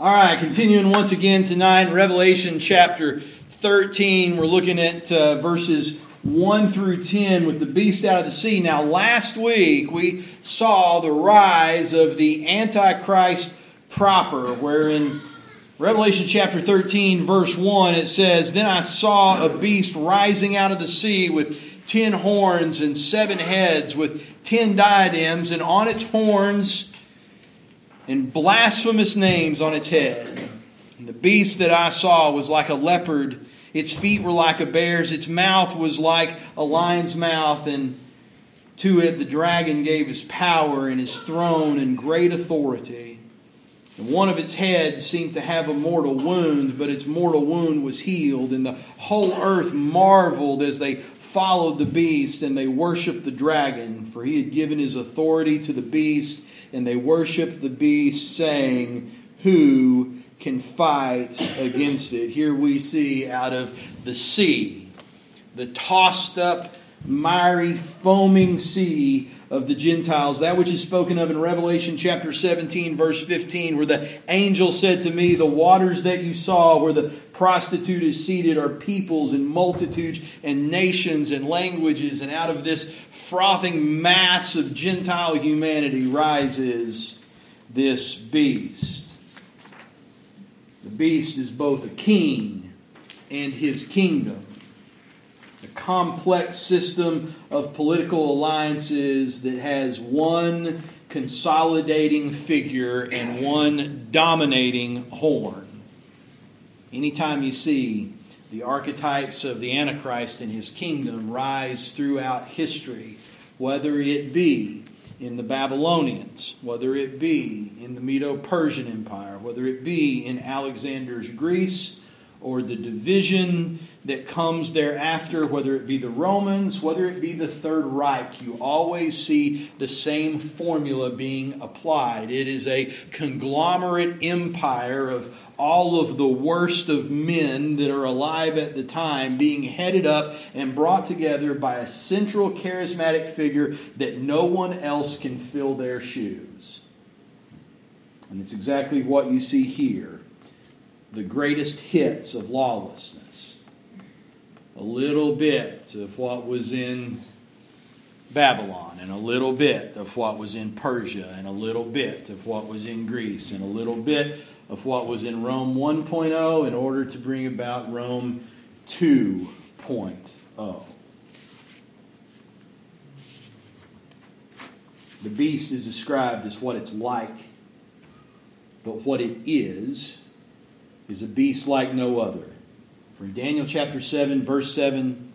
All right, continuing once again tonight in Revelation chapter 13. We're looking at uh, verses 1 through 10 with the beast out of the sea. Now, last week we saw the rise of the Antichrist proper, where in Revelation chapter 13, verse 1, it says, Then I saw a beast rising out of the sea with ten horns and seven heads, with ten diadems, and on its horns and blasphemous names on its head. And the beast that I saw was like a leopard. Its feet were like a bear's. Its mouth was like a lion's mouth. And to it the dragon gave his power and his throne and great authority. And one of its heads seemed to have a mortal wound, but its mortal wound was healed. And the whole earth marveled as they followed the beast and they worshiped the dragon, for he had given his authority to the beast and they worshiped the beast, saying, Who can fight against it? Here we see out of the sea, the tossed up, miry, foaming sea of the Gentiles, that which is spoken of in Revelation chapter 17, verse 15, where the angel said to me, The waters that you saw where the prostitute is seated are peoples and multitudes and nations and languages, and out of this frothing mass of Gentile humanity rises this beast. The beast is both a king and his kingdom complex system of political alliances that has one consolidating figure and one dominating horn. Anytime you see the archetypes of the Antichrist and his kingdom rise throughout history, whether it be in the Babylonians, whether it be in the Medo Persian Empire, whether it be in Alexander's Greece, or the division that comes thereafter, whether it be the Romans, whether it be the Third Reich, you always see the same formula being applied. It is a conglomerate empire of all of the worst of men that are alive at the time being headed up and brought together by a central charismatic figure that no one else can fill their shoes. And it's exactly what you see here the greatest hits of lawlessness. A little bit of what was in Babylon, and a little bit of what was in Persia, and a little bit of what was in Greece, and a little bit of what was in Rome 1.0 in order to bring about Rome 2.0. The beast is described as what it's like, but what it is is a beast like no other. In Daniel chapter 7, verse 7,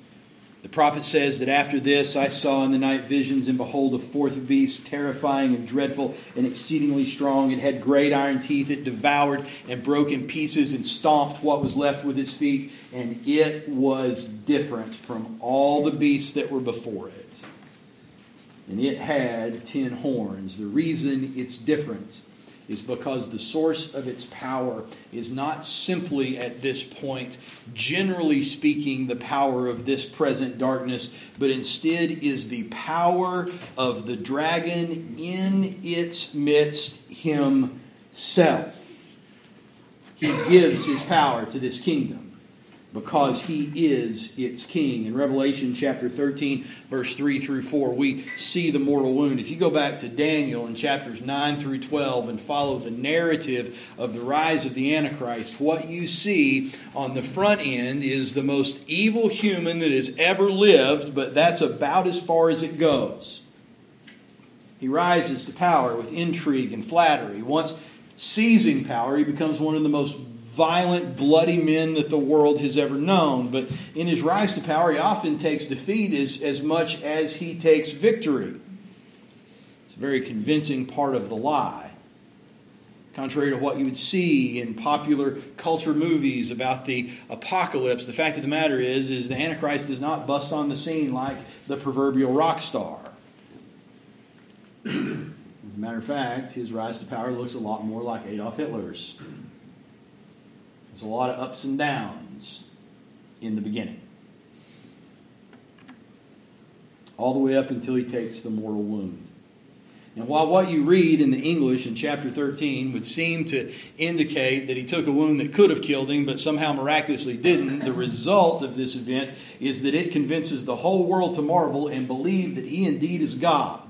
the prophet says that after this I saw in the night visions, and behold, a fourth beast, terrifying and dreadful and exceedingly strong. It had great iron teeth. It devoured and broke in pieces and stomped what was left with its feet. And it was different from all the beasts that were before it. And it had ten horns. The reason it's different is because the source of its power is not simply at this point, generally speaking, the power of this present darkness, but instead is the power of the dragon in its midst himself. He gives his power to this kingdom because he is its king. In Revelation chapter 13, verse 3 through 4, we see the mortal wound. If you go back to Daniel in chapters 9 through 12 and follow the narrative of the rise of the Antichrist, what you see on the front end is the most evil human that has ever lived, but that's about as far as it goes. He rises to power with intrigue and flattery. Once seizing power, he becomes one of the most violent, bloody men that the world has ever known. But in his rise to power, he often takes defeat as, as much as he takes victory. It's a very convincing part of the lie. Contrary to what you would see in popular culture movies about the apocalypse, the fact of the matter is, is the Antichrist does not bust on the scene like the proverbial rock star. As a matter of fact, his rise to power looks a lot more like Adolf Hitler's. There's a lot of ups and downs in the beginning. All the way up until he takes the mortal wound. And while what you read in the English in chapter 13 would seem to indicate that he took a wound that could have killed him, but somehow miraculously didn't, the result of this event is that it convinces the whole world to marvel and believe that he indeed is God.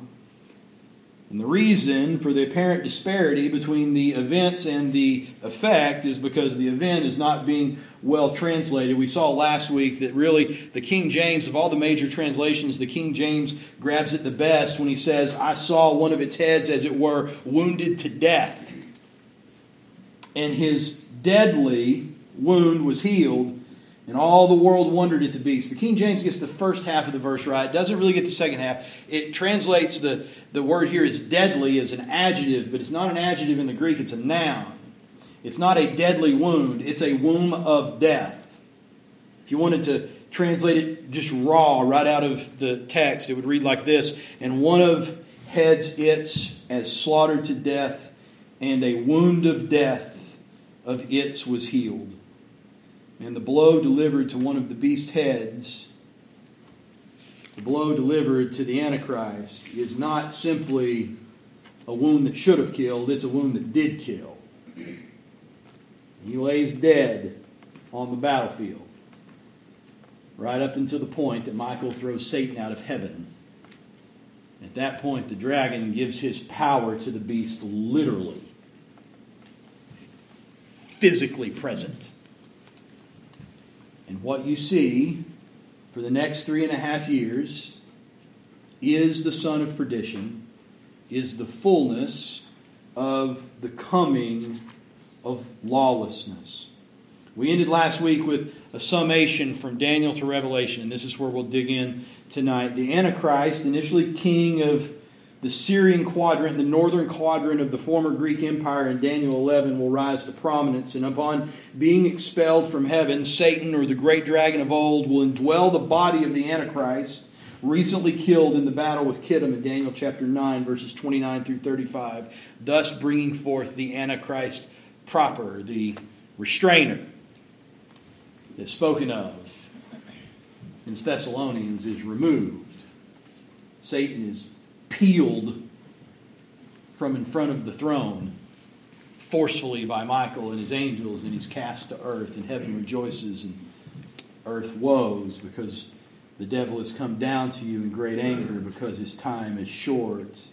And the reason for the apparent disparity between the events and the effect is because the event is not being well translated. We saw last week that really the King James, of all the major translations, the King James grabs it the best when he says, I saw one of its heads, as it were, wounded to death. And his deadly wound was healed and all the world wondered at the beast. The King James gets the first half of the verse right, doesn't really get the second half. It translates the, the word here as deadly as an adjective, but it's not an adjective in the Greek, it's a noun. It's not a deadly wound, it's a womb of death. If you wanted to translate it just raw, right out of the text, it would read like this And one of heads its as slaughtered to death, and a wound of death of its was healed. And the blow delivered to one of the beast's heads, the blow delivered to the Antichrist, is not simply a wound that should have killed, it's a wound that did kill. He lays dead on the battlefield, right up until the point that Michael throws Satan out of heaven. At that point, the dragon gives his power to the beast literally, physically present. And what you see for the next three and a half years is the son of perdition, is the fullness of the coming of lawlessness. We ended last week with a summation from Daniel to Revelation, and this is where we'll dig in tonight. The Antichrist, initially king of the Syrian quadrant, the northern quadrant of the former Greek Empire in Daniel 11 will rise to prominence. And upon being expelled from heaven, Satan, or the great dragon of old, will indwell the body of the Antichrist, recently killed in the battle with Kittim in Daniel chapter 9, verses 29 through 35, thus bringing forth the Antichrist proper, the restrainer that's spoken of in Thessalonians is removed. Satan is peeled from in front of the throne forcefully by Michael and his angels, and he's cast to earth, and heaven rejoices, and earth woes because the devil has come down to you in great anger because his time is short.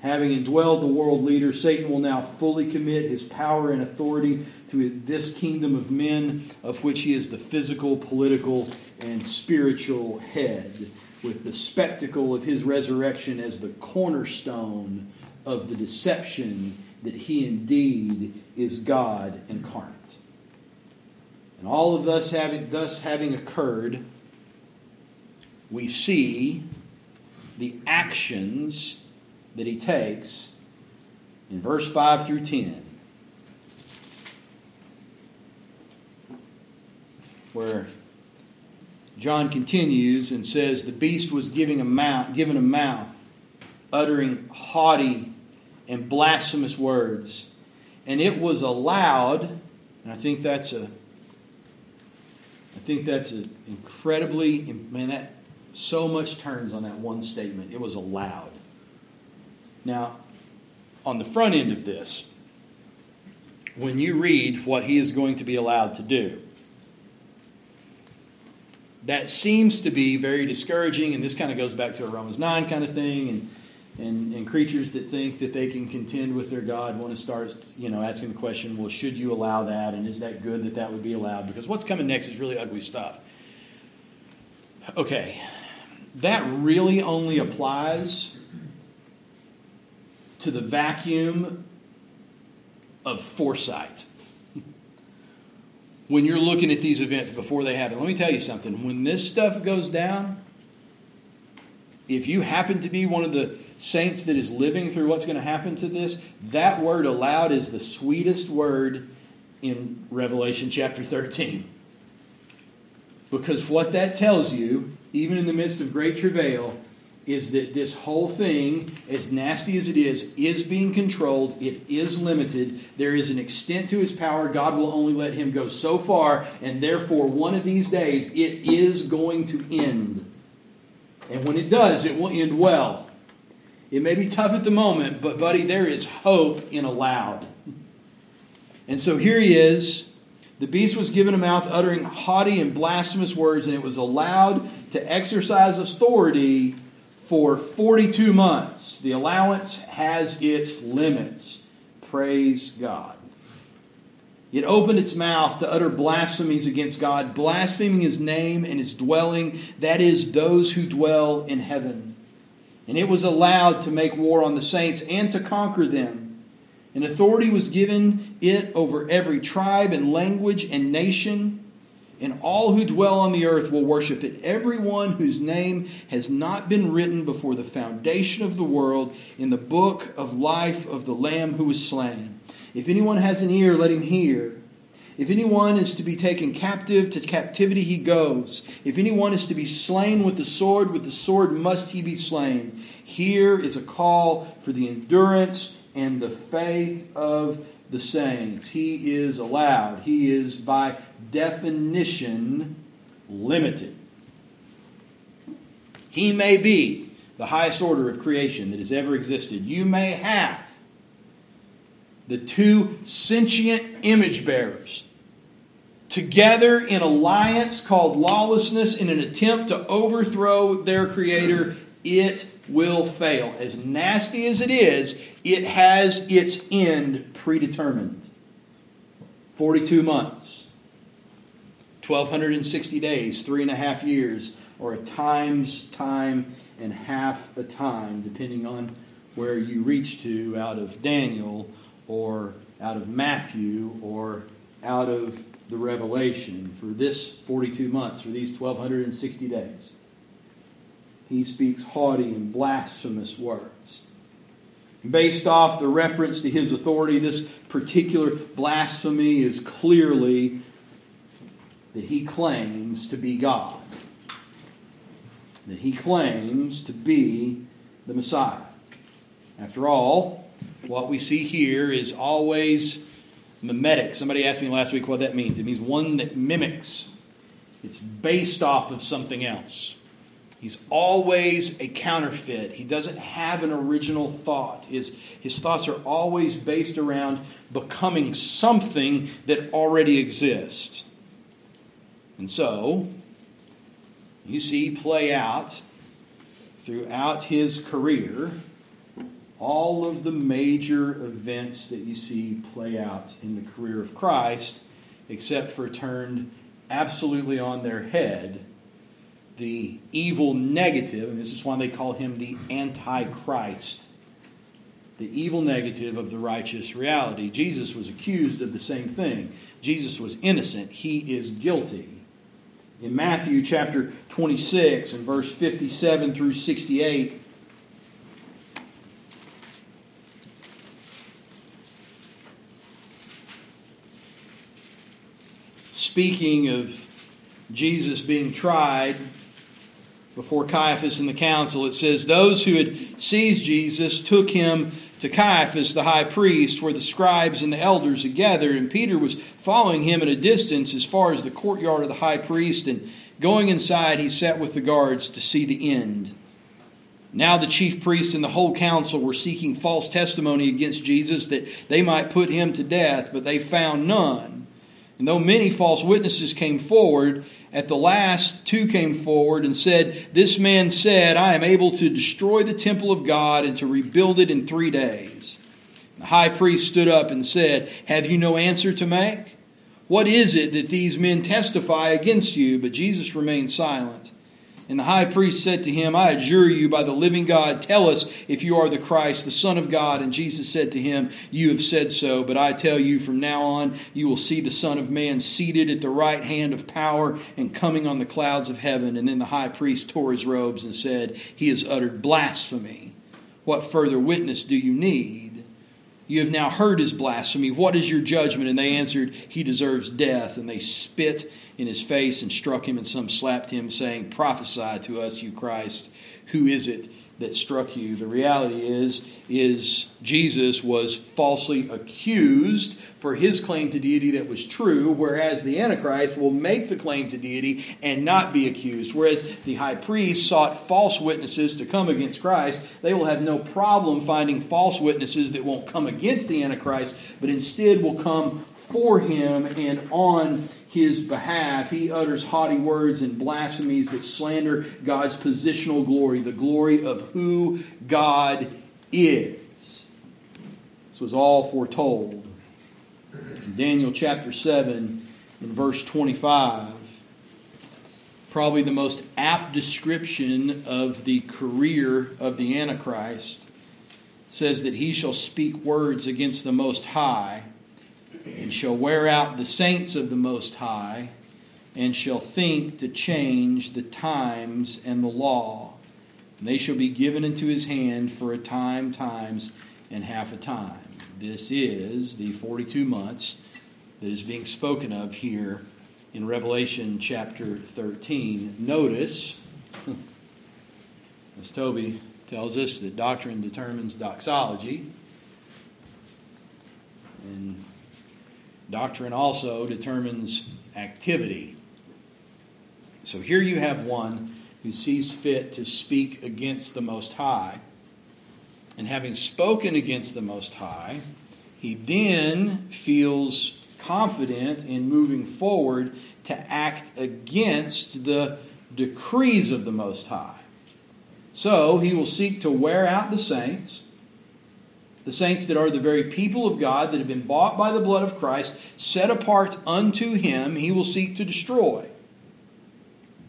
Having indwelled the world leader, Satan will now fully commit his power and authority to this kingdom of men, of which he is the physical, political, and spiritual head with the spectacle of his resurrection as the cornerstone of the deception that he indeed is God incarnate. And all of us having, thus having occurred, we see the actions that he takes in verse 5 through 10, where John continues and says, The beast was giving a mouth, given a mouth, uttering haughty and blasphemous words. And it was allowed, and I think that's a I think that's an incredibly man that so much turns on that one statement. It was allowed. Now, on the front end of this, when you read what he is going to be allowed to do, that seems to be very discouraging, and this kind of goes back to a Romans 9 kind of thing, and, and, and creatures that think that they can contend with their God want to start, you know, asking the question, well, should you allow that, and is that good that that would be allowed? Because what's coming next is really ugly stuff. Okay, that really only applies to the vacuum of foresight when you're looking at these events before they happen. Let me tell you something. When this stuff goes down, if you happen to be one of the saints that is living through what's going to happen to this, that word allowed is the sweetest word in Revelation chapter 13. Because what that tells you, even in the midst of great travail, is that this whole thing, as nasty as it is, is being controlled. It is limited. There is an extent to his power. God will only let him go so far, and therefore, one of these days, it is going to end. And when it does, it will end well. It may be tough at the moment, but, buddy, there is hope in allowed. And so here he is. The beast was given a mouth uttering haughty and blasphemous words, and it was allowed to exercise authority for 42 months. The allowance has its limits. Praise God. It opened its mouth to utter blasphemies against God, blaspheming his name and his dwelling, that is, those who dwell in heaven. And it was allowed to make war on the saints and to conquer them. And authority was given it over every tribe and language and nation. And all who dwell on the earth will worship it. Everyone whose name has not been written before the foundation of the world in the book of life of the Lamb who was slain. If anyone has an ear, let him hear. If anyone is to be taken captive, to captivity he goes. If anyone is to be slain with the sword, with the sword must he be slain. Here is a call for the endurance and the faith of the saints. He is allowed. He is, by definition, limited. He may be the highest order of creation that has ever existed. You may have the two sentient image bearers together in alliance called lawlessness in an attempt to overthrow their creator, it will fail. As nasty as it is, it has its end predetermined 42 months, 1,260 days, three and a half years, or a time's time and half a time, depending on where you reach to out of Daniel or out of Matthew or out of the revelation for this 42 months, for these 1260 days. He speaks haughty and blasphemous words. Based off the reference to his authority, this particular blasphemy is clearly that he claims to be God. That he claims to be the Messiah. After all, what we see here is always mimetic. Somebody asked me last week what that means. It means one that mimics, it's based off of something else. He's always a counterfeit. He doesn't have an original thought. His, his thoughts are always based around becoming something that already exists. And so, you see play out throughout his career all of the major events that you see play out in the career of Christ, except for turned absolutely on their head the evil negative, and this is why they call him the Antichrist, the evil negative of the righteous reality. Jesus was accused of the same thing. Jesus was innocent, he is guilty. In Matthew chapter 26 and verse 57 through 68, speaking of Jesus being tried before Caiaphas and the council, it says, Those who had seized Jesus took him to Caiaphas, the high priest, where the scribes and the elders had gathered, and Peter was following him at a distance as far as the courtyard of the high priest, and going inside, he sat with the guards to see the end. Now the chief priests and the whole council were seeking false testimony against Jesus that they might put him to death, but they found none. And though many false witnesses came forward, at the last two came forward and said, This man said, I am able to destroy the temple of God and to rebuild it in three days. The high priest stood up and said, Have you no answer to make? What is it that these men testify against you? But Jesus remained silent. And the high priest said to him, I adjure you by the living God, tell us if you are the Christ, the Son of God. And Jesus said to him, You have said so, but I tell you, from now on you will see the Son of Man seated at the right hand of power and coming on the clouds of heaven. And then the high priest tore his robes and said, He has uttered blasphemy. What further witness do you need? You have now heard his blasphemy. What is your judgment? And they answered, He deserves death. And they spit in his face and struck him, and some slapped him, saying, Prophesy to us, you Christ. Who is it that struck you. The reality is is Jesus was falsely accused for his claim to deity that was true, whereas the Antichrist will make the claim to deity and not be accused. Whereas the high priest sought false witnesses to come against Christ, they will have no problem finding false witnesses that won't come against the Antichrist, but instead will come for him and on his behalf. He utters haughty words and blasphemies that slander God's positional glory, the glory of who God is. This was all foretold. In Daniel chapter 7, in verse 25, probably the most apt description of the career of the Antichrist says that he shall speak words against the Most High and shall wear out the saints of the Most High, and shall think to change the times and the law. And they shall be given into his hand for a time, times, and half a time. This is the 42 months that is being spoken of here in Revelation chapter 13. Notice, as Toby tells us, that doctrine determines doxology. And Doctrine also determines activity. So here you have one who sees fit to speak against the Most High. And having spoken against the Most High, he then feels confident in moving forward to act against the decrees of the Most High. So he will seek to wear out the saints the saints that are the very people of God that have been bought by the blood of Christ, set apart unto him, he will seek to destroy.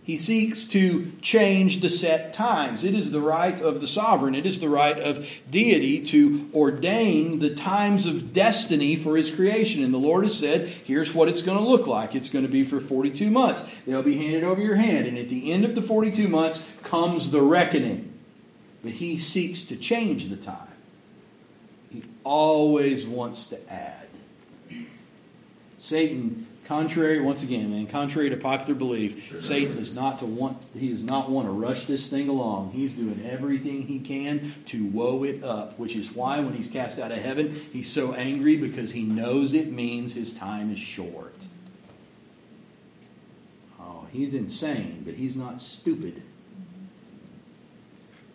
He seeks to change the set times. It is the right of the sovereign, it is the right of deity to ordain the times of destiny for his creation. And the Lord has said, here's what it's going to look like. It's going to be for 42 months. They'll be handed over your hand. And at the end of the 42 months comes the reckoning. But he seeks to change the time always wants to add. Satan, contrary, once again, man, contrary to popular belief, Satan is not to want he does not want to rush this thing along. He's doing everything he can to woe it up, which is why when he's cast out of heaven, he's so angry because he knows it means his time is short. Oh, he's insane, but he's not stupid.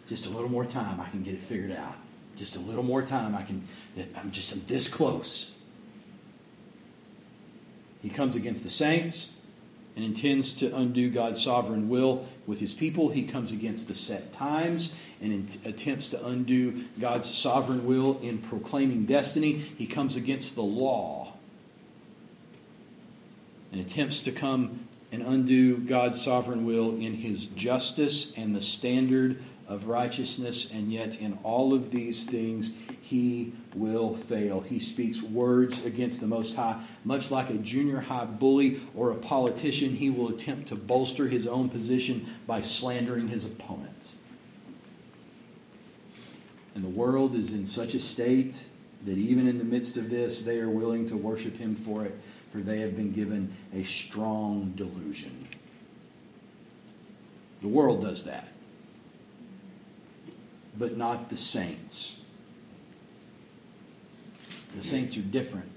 Just a little more time, I can get it figured out just a little more time, I can, I'm just I'm this close. He comes against the saints and intends to undo God's sovereign will with his people. He comes against the set times and in, attempts to undo God's sovereign will in proclaiming destiny. He comes against the law and attempts to come and undo God's sovereign will in his justice and the standard of righteousness, and yet in all of these things he will fail. He speaks words against the Most High. Much like a junior high bully or a politician, he will attempt to bolster his own position by slandering his opponent. And the world is in such a state that even in the midst of this, they are willing to worship him for it, for they have been given a strong delusion. The world does that but not the saints. The saints are different.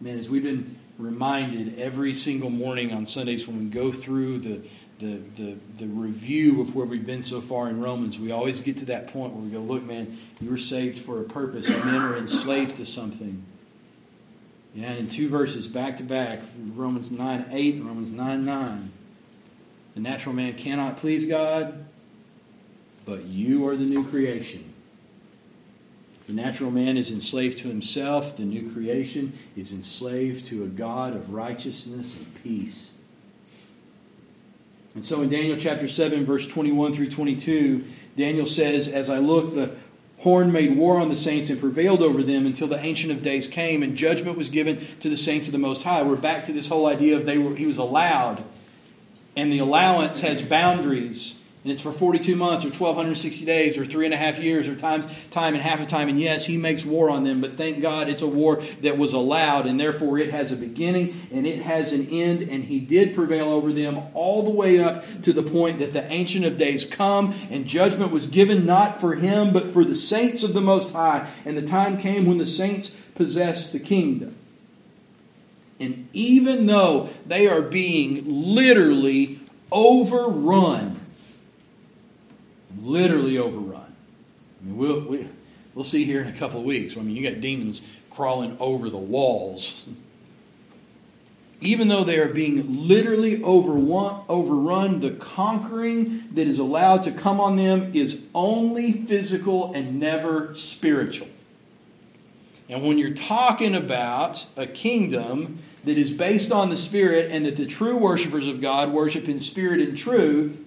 Man, as we've been reminded every single morning on Sundays when we go through the, the, the, the review of where we've been so far in Romans, we always get to that point where we go, look, man, you were saved for a purpose. Men are enslaved to something. Yeah, and in two verses back to back, Romans 9 8 and Romans 9 9. The natural man cannot please God, but you are the new creation. The natural man is enslaved to himself, the new creation is enslaved to a God of righteousness and peace. And so in Daniel chapter 7, verse 21 through 22, Daniel says, As I look, the horn made war on the saints and prevailed over them until the Ancient of Days came and judgment was given to the saints of the Most High. We're back to this whole idea of they were, he was allowed, and the allowance has boundaries. And it's for 42 months or 1260 days or three and a half years or times time and half a time. And yes he makes war on them but thank god it's a war that was allowed and therefore it has a beginning and it has an end and he did prevail over them all the way up to the point that the ancient of days come and judgment was given not for him but for the saints of the most high. And the time came when the saints possessed the kingdom. And even though they are being literally overrun literally overrun. I mean, we'll, we, we'll see here in a couple of weeks. I mean, you got demons crawling over the walls. Even though they are being literally overrun, overrun, the conquering that is allowed to come on them is only physical and never spiritual. And when you're talking about a kingdom that is based on the Spirit and that the true worshipers of God worship in spirit and truth,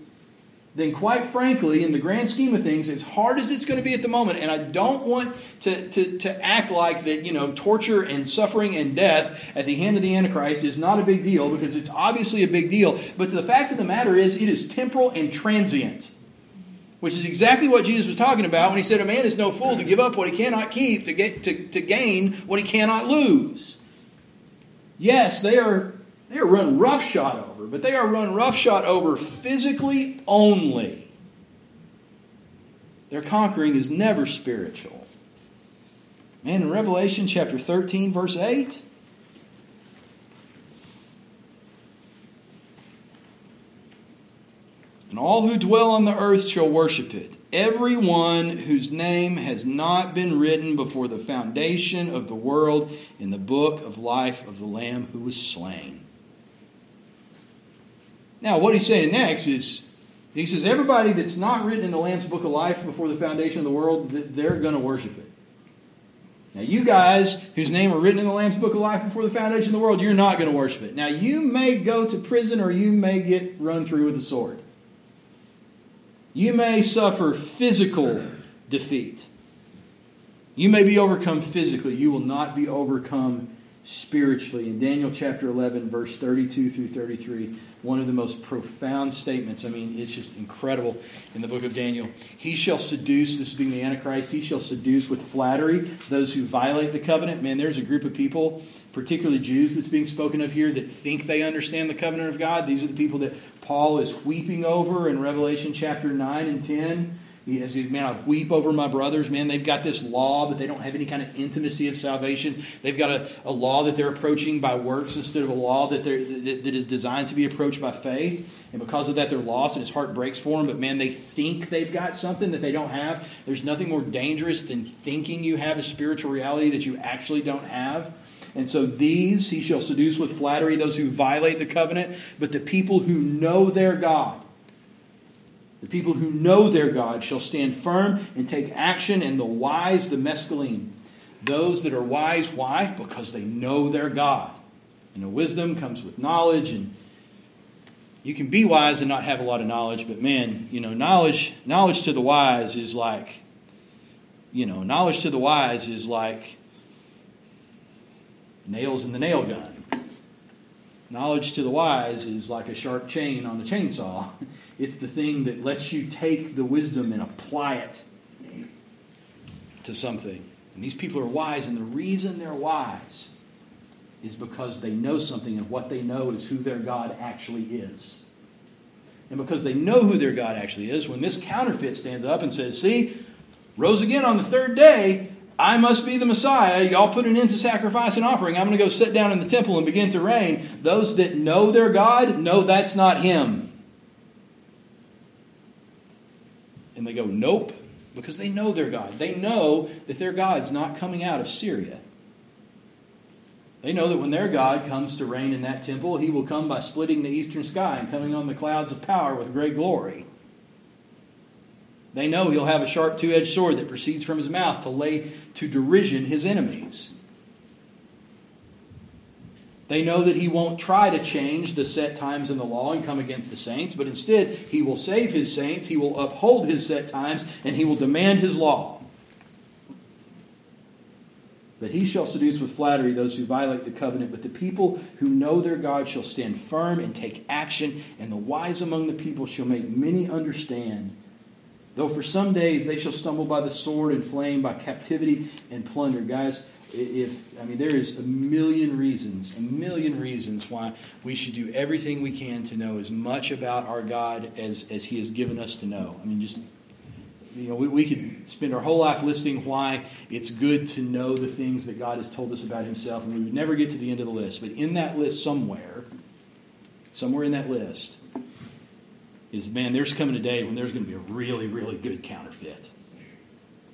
then quite frankly, in the grand scheme of things, as hard as it's going to be at the moment, and I don't want to, to, to act like that, you know, torture and suffering and death at the hand of the Antichrist is not a big deal, because it's obviously a big deal. But the fact of the matter is, it is temporal and transient. Which is exactly what Jesus was talking about when he said, A man is no fool to give up what he cannot keep to, get, to, to gain what he cannot lose. Yes, they are they are run roughshod over, but they are run roughshod over physically only. Their conquering is never spiritual. Man, in Revelation chapter 13, verse 8, and all who dwell on the earth shall worship it. Everyone whose name has not been written before the foundation of the world in the book of life of the Lamb who was slain. Now, what he's saying next is he says, everybody that's not written in the Lamb's Book of Life before the foundation of the world, they're going to worship it. Now, you guys whose name are written in the Lamb's Book of Life before the foundation of the world, you're not going to worship it. Now, you may go to prison or you may get run through with a sword. You may suffer physical defeat. You may be overcome physically. You will not be overcome spiritually. In Daniel chapter 11, verse 32 through 33, one of the most profound statements. I mean, it's just incredible in the book of Daniel. He shall seduce, this being the Antichrist, he shall seduce with flattery those who violate the covenant. Man, there's a group of people, particularly Jews, that's being spoken of here that think they understand the covenant of God. These are the people that Paul is weeping over in Revelation chapter 9 and 10. He says, man, I weep over my brothers. Man, they've got this law, but they don't have any kind of intimacy of salvation. They've got a, a law that they're approaching by works instead of a law that, that, that is designed to be approached by faith. And because of that, they're lost, and his heart breaks for them. But man, they think they've got something that they don't have. There's nothing more dangerous than thinking you have a spiritual reality that you actually don't have. And so these he shall seduce with flattery those who violate the covenant, but the people who know their God the people who know their God shall stand firm and take action, and the wise, the maskilim. Those that are wise, why? Because they know their God. And the wisdom comes with knowledge, and you can be wise and not have a lot of knowledge, but man, you know, knowledge knowledge to the wise is like, you know, knowledge to the wise is like nails in the nail gun. Knowledge to the wise is like a sharp chain on the chainsaw. It's the thing that lets you take the wisdom and apply it to something. And these people are wise, and the reason they're wise is because they know something, and what they know is who their God actually is. And because they know who their God actually is, when this counterfeit stands up and says, See, rose again on the third day, I must be the Messiah. Y'all put an end to sacrifice and offering. I'm going to go sit down in the temple and begin to reign. Those that know their God know that's not Him. And they go, Nope, because they know their God. They know that their God's not coming out of Syria. They know that when their God comes to reign in that temple, he will come by splitting the eastern sky and coming on the clouds of power with great glory. They know he'll have a sharp two edged sword that proceeds from his mouth to lay to derision his enemies. They know that he won't try to change the set times in the law and come against the saints, but instead he will save his saints, he will uphold his set times, and he will demand his law. But he shall seduce with flattery those who violate the covenant. But the people who know their God shall stand firm and take action, and the wise among the people shall make many understand. Though for some days they shall stumble by the sword and flame, by captivity and plunder. Guys, if I mean there is a million reasons, a million reasons why we should do everything we can to know as much about our God as, as He has given us to know. I mean, just you know, we, we could spend our whole life listing why it's good to know the things that God has told us about Himself, and we would never get to the end of the list. But in that list, somewhere, somewhere in that list, is man, there's coming a day when there's going to be a really, really good counterfeit.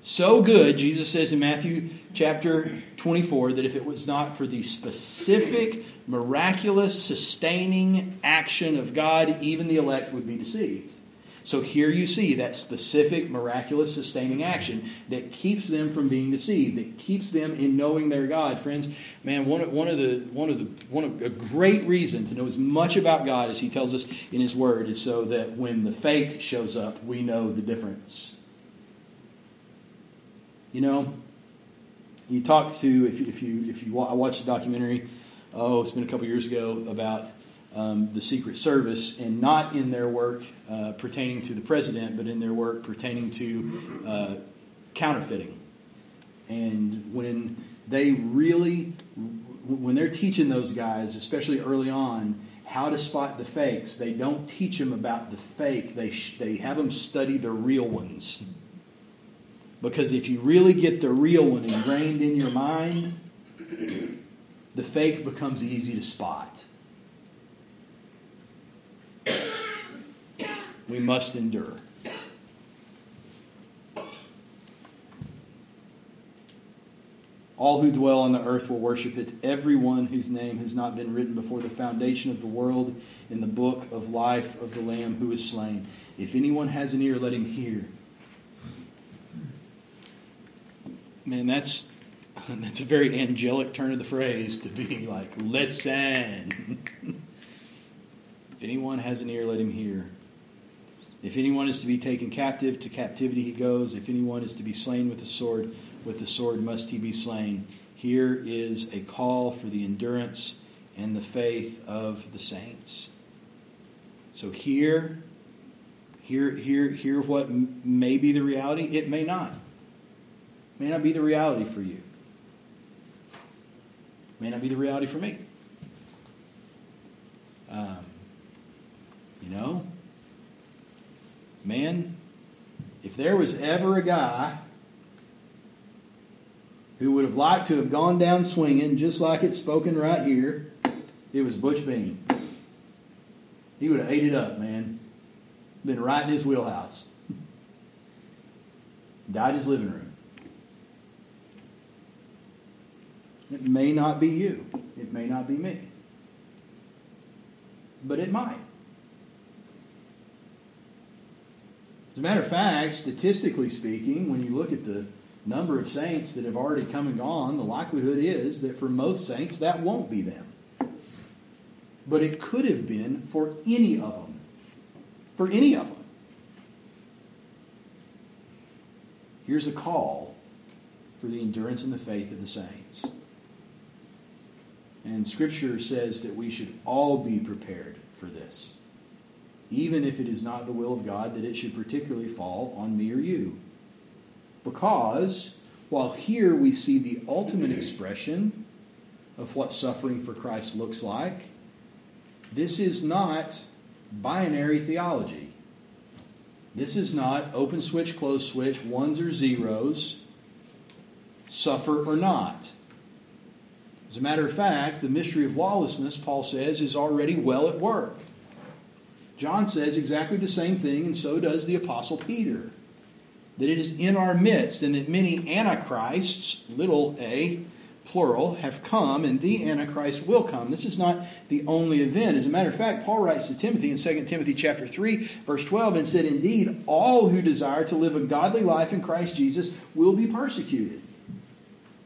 So good, Jesus says in Matthew chapter 24, that if it was not for the specific, miraculous, sustaining action of God, even the elect would be deceived. So here you see that specific, miraculous, sustaining action that keeps them from being deceived, that keeps them in knowing their God. Friends, man, one of, one of the one of the one of a great reason to know as much about God as He tells us in His Word is so that when the fake shows up, we know the difference. You know, you talk to if you if you if you I watched a documentary, oh, it's been a couple years ago about um, the Secret Service, and not in their work uh, pertaining to the president, but in their work pertaining to uh, counterfeiting. And when they really, when they're teaching those guys, especially early on, how to spot the fakes, they don't teach them about the fake. They, sh- they have them study the real ones. Because if you really get the real one ingrained in your mind, the fake becomes easy to spot. we must endure. All who dwell on the earth will worship it, everyone whose name has not been written before the foundation of the world in the book of life of the Lamb who is slain. If anyone has an ear, let him hear. Man, that's that's a very angelic turn of the phrase to be like, listen. if anyone has an ear, let him hear. If anyone is to be taken captive, to captivity he goes. If anyone is to be slain with the sword, with the sword must he be slain. Here is a call for the endurance and the faith of the saints. So here, here, here, here what may be the reality. It may not. May not be the reality for you. May not be the reality for me. Um, you know, Man, if there was ever a guy who would have liked to have gone down swinging, just like it's spoken right here, it was Butch Bean. He would have ate it up, man. Been right in his wheelhouse. Died in his living room. It may not be you. It may not be me. But it might. As a matter of fact, statistically speaking, when you look at the number of saints that have already come and gone, the likelihood is that for most saints that won't be them. But it could have been for any of them. For any of them. Here's a call for the endurance and the faith of the saints. And Scripture says that we should all be prepared for this even if it is not the will of God that it should particularly fall on me or you. Because while here we see the ultimate expression of what suffering for Christ looks like, this is not binary theology. This is not open switch, close switch, ones or zeros, suffer or not. As a matter of fact, the mystery of lawlessness, Paul says, is already well at work. John says exactly the same thing, and so does the Apostle Peter. That it is in our midst, and that many antichrists, little a, plural, have come, and the Antichrist will come. This is not the only event. As a matter of fact, Paul writes to Timothy in 2 Timothy chapter 3, verse 12, and said, Indeed, all who desire to live a godly life in Christ Jesus will be persecuted.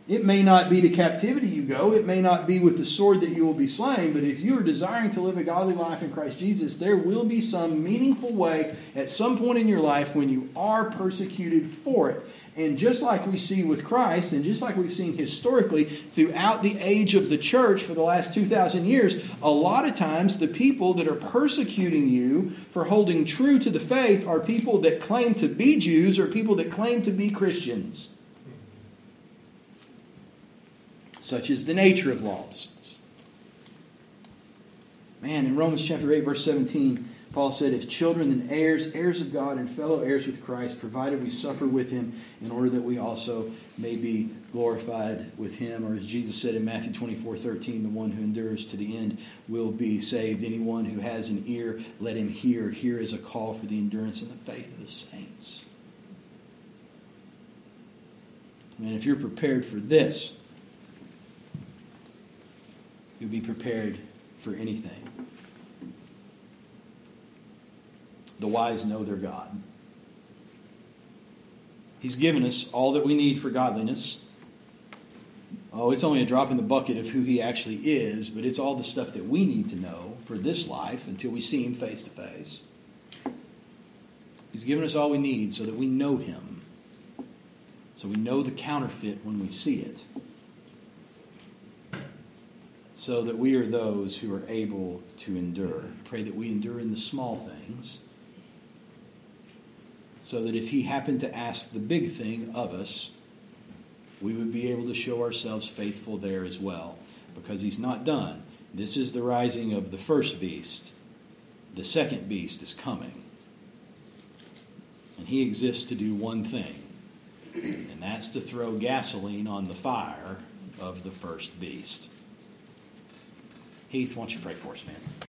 It may not be to captivity you go, it may not be with the sword that you will be slain, but if you are desiring to live a godly life in Christ Jesus, there will be some meaningful way at some point in your life when you are persecuted for it. And just like we see with Christ, and just like we've seen historically throughout the age of the church for the last 2,000 years, a lot of times the people that are persecuting you for holding true to the faith are people that claim to be Jews or people that claim to be Christians. Such is the nature of lawlessness. Man, in Romans chapter 8, verse 17, Paul said, If children, then heirs, heirs of God, and fellow heirs with Christ, provided we suffer with him in order that we also may be glorified with him. Or as Jesus said in Matthew 24 13, the one who endures to the end will be saved. Anyone who has an ear, let him hear. Here is a call for the endurance and the faith of the saints. And if you're prepared for this, you'll be prepared for anything. The wise know their God. He's given us all that we need for godliness. Oh, it's only a drop in the bucket of who He actually is, but it's all the stuff that we need to know for this life until we see Him face to face. He's given us all we need so that we know Him. So we know the counterfeit when we see it. So that we are those who are able to endure. Pray that we endure in the small things so that if he happened to ask the big thing of us, we would be able to show ourselves faithful there as well, because he's not done. This is the rising of the first beast. The second beast is coming. And he exists to do one thing, and that's to throw gasoline on the fire of the first beast. Heath, why don't you pray for us, man?